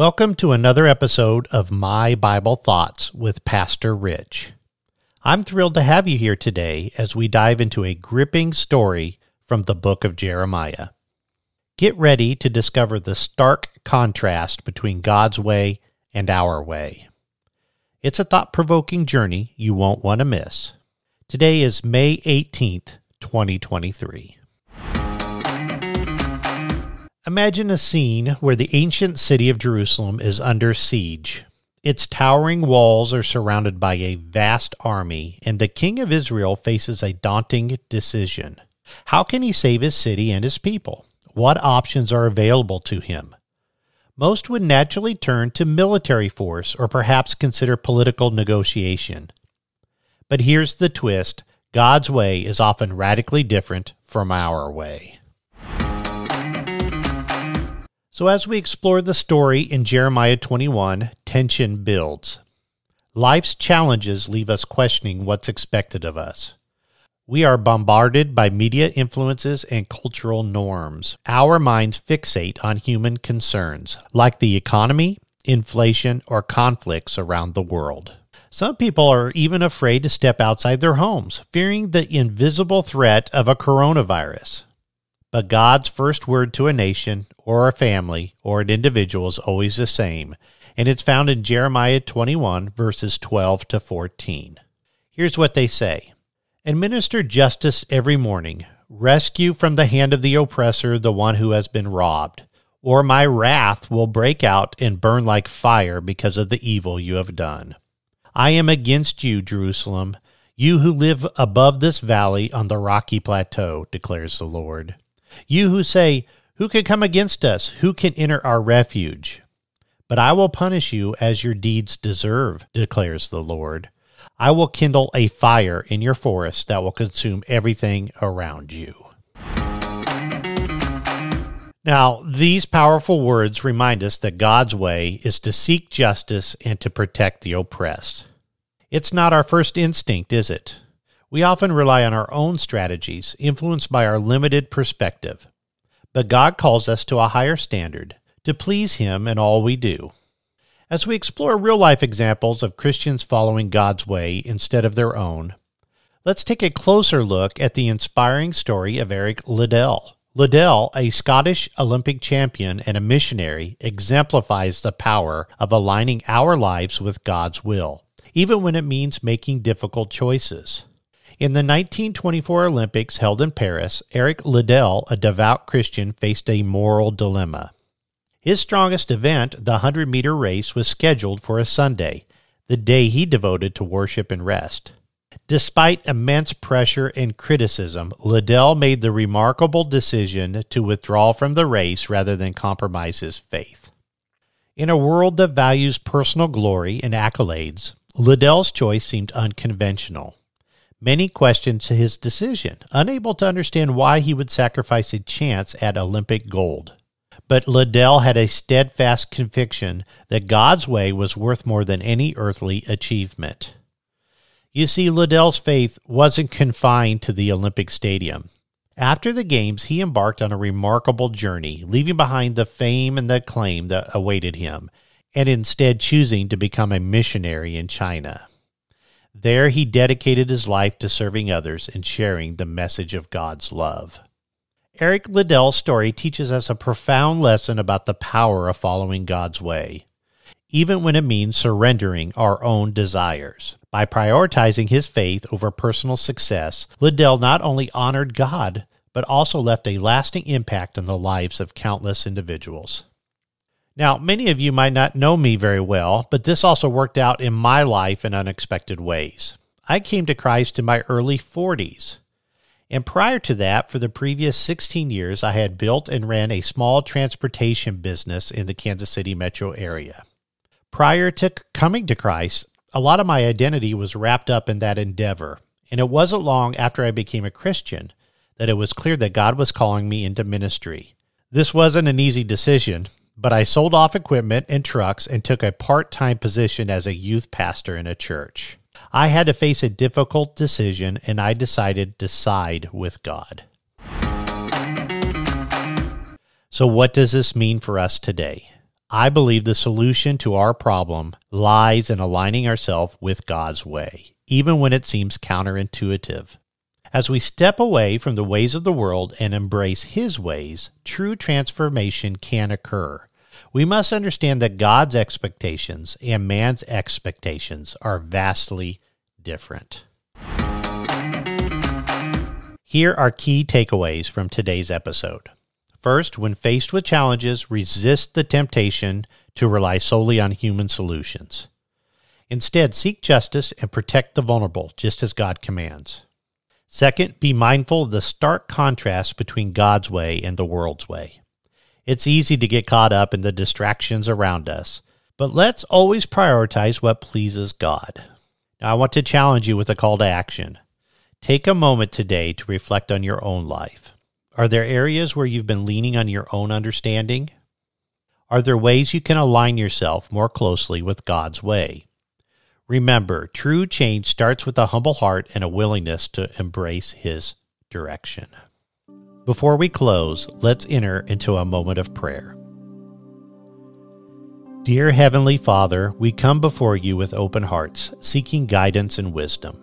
Welcome to another episode of My Bible Thoughts with Pastor Rich. I'm thrilled to have you here today as we dive into a gripping story from the book of Jeremiah. Get ready to discover the stark contrast between God's way and our way. It's a thought provoking journey you won't want to miss. Today is May 18th, 2023. Imagine a scene where the ancient city of Jerusalem is under siege. Its towering walls are surrounded by a vast army, and the king of Israel faces a daunting decision. How can he save his city and his people? What options are available to him? Most would naturally turn to military force or perhaps consider political negotiation. But here's the twist God's way is often radically different from our way. So, as we explore the story in Jeremiah 21, tension builds. Life's challenges leave us questioning what's expected of us. We are bombarded by media influences and cultural norms. Our minds fixate on human concerns, like the economy, inflation, or conflicts around the world. Some people are even afraid to step outside their homes, fearing the invisible threat of a coronavirus. But God's first word to a nation or a family or an individual is always the same, and it's found in Jeremiah 21, verses 12 to 14. Here's what they say Administer justice every morning, rescue from the hand of the oppressor the one who has been robbed, or my wrath will break out and burn like fire because of the evil you have done. I am against you, Jerusalem, you who live above this valley on the rocky plateau, declares the Lord. You who say, Who can come against us? Who can enter our refuge? But I will punish you as your deeds deserve, declares the Lord. I will kindle a fire in your forest that will consume everything around you. Now, these powerful words remind us that God's way is to seek justice and to protect the oppressed. It's not our first instinct, is it? We often rely on our own strategies, influenced by our limited perspective. But God calls us to a higher standard, to please Him in all we do. As we explore real life examples of Christians following God's way instead of their own, let's take a closer look at the inspiring story of Eric Liddell. Liddell, a Scottish Olympic champion and a missionary, exemplifies the power of aligning our lives with God's will, even when it means making difficult choices. In the 1924 Olympics held in Paris, Eric Liddell, a devout Christian, faced a moral dilemma. His strongest event, the 100 meter race, was scheduled for a Sunday, the day he devoted to worship and rest. Despite immense pressure and criticism, Liddell made the remarkable decision to withdraw from the race rather than compromise his faith. In a world that values personal glory and accolades, Liddell's choice seemed unconventional. Many questioned his decision, unable to understand why he would sacrifice a chance at Olympic gold. But Liddell had a steadfast conviction that God's way was worth more than any earthly achievement. You see, Liddell's faith wasn't confined to the Olympic Stadium. After the Games, he embarked on a remarkable journey, leaving behind the fame and the acclaim that awaited him, and instead choosing to become a missionary in China. There he dedicated his life to serving others and sharing the message of God's love. Eric Liddell's story teaches us a profound lesson about the power of following God's way, even when it means surrendering our own desires. By prioritizing his faith over personal success, Liddell not only honored God, but also left a lasting impact on the lives of countless individuals. Now, many of you might not know me very well, but this also worked out in my life in unexpected ways. I came to Christ in my early 40s. And prior to that, for the previous 16 years, I had built and ran a small transportation business in the Kansas City metro area. Prior to coming to Christ, a lot of my identity was wrapped up in that endeavor. And it wasn't long after I became a Christian that it was clear that God was calling me into ministry. This wasn't an easy decision, but I sold off equipment and trucks and took a part time position as a youth pastor in a church. I had to face a difficult decision, and I decided to side with God. So, what does this mean for us today? I believe the solution to our problem lies in aligning ourselves with God's way, even when it seems counterintuitive. As we step away from the ways of the world and embrace His ways, true transformation can occur. We must understand that God's expectations and man's expectations are vastly different. Here are key takeaways from today's episode. First, when faced with challenges, resist the temptation to rely solely on human solutions. Instead, seek justice and protect the vulnerable, just as God commands. Second, be mindful of the stark contrast between God's way and the world's way. It's easy to get caught up in the distractions around us, but let's always prioritize what pleases God. Now, I want to challenge you with a call to action. Take a moment today to reflect on your own life. Are there areas where you've been leaning on your own understanding? Are there ways you can align yourself more closely with God's way? Remember, true change starts with a humble heart and a willingness to embrace His direction. Before we close, let's enter into a moment of prayer. Dear Heavenly Father, we come before you with open hearts, seeking guidance and wisdom.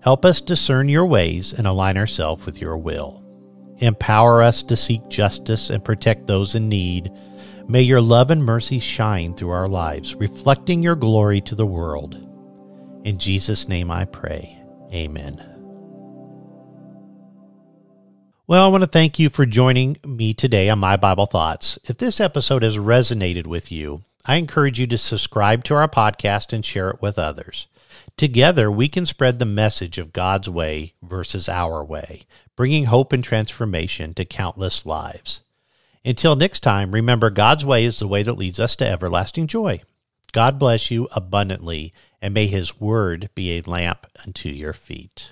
Help us discern your ways and align ourselves with your will. Empower us to seek justice and protect those in need. May your love and mercy shine through our lives, reflecting your glory to the world. In Jesus' name I pray. Amen. Well, I want to thank you for joining me today on My Bible Thoughts. If this episode has resonated with you, I encourage you to subscribe to our podcast and share it with others. Together, we can spread the message of God's way versus our way, bringing hope and transformation to countless lives. Until next time, remember God's way is the way that leads us to everlasting joy. God bless you abundantly, and may his word be a lamp unto your feet.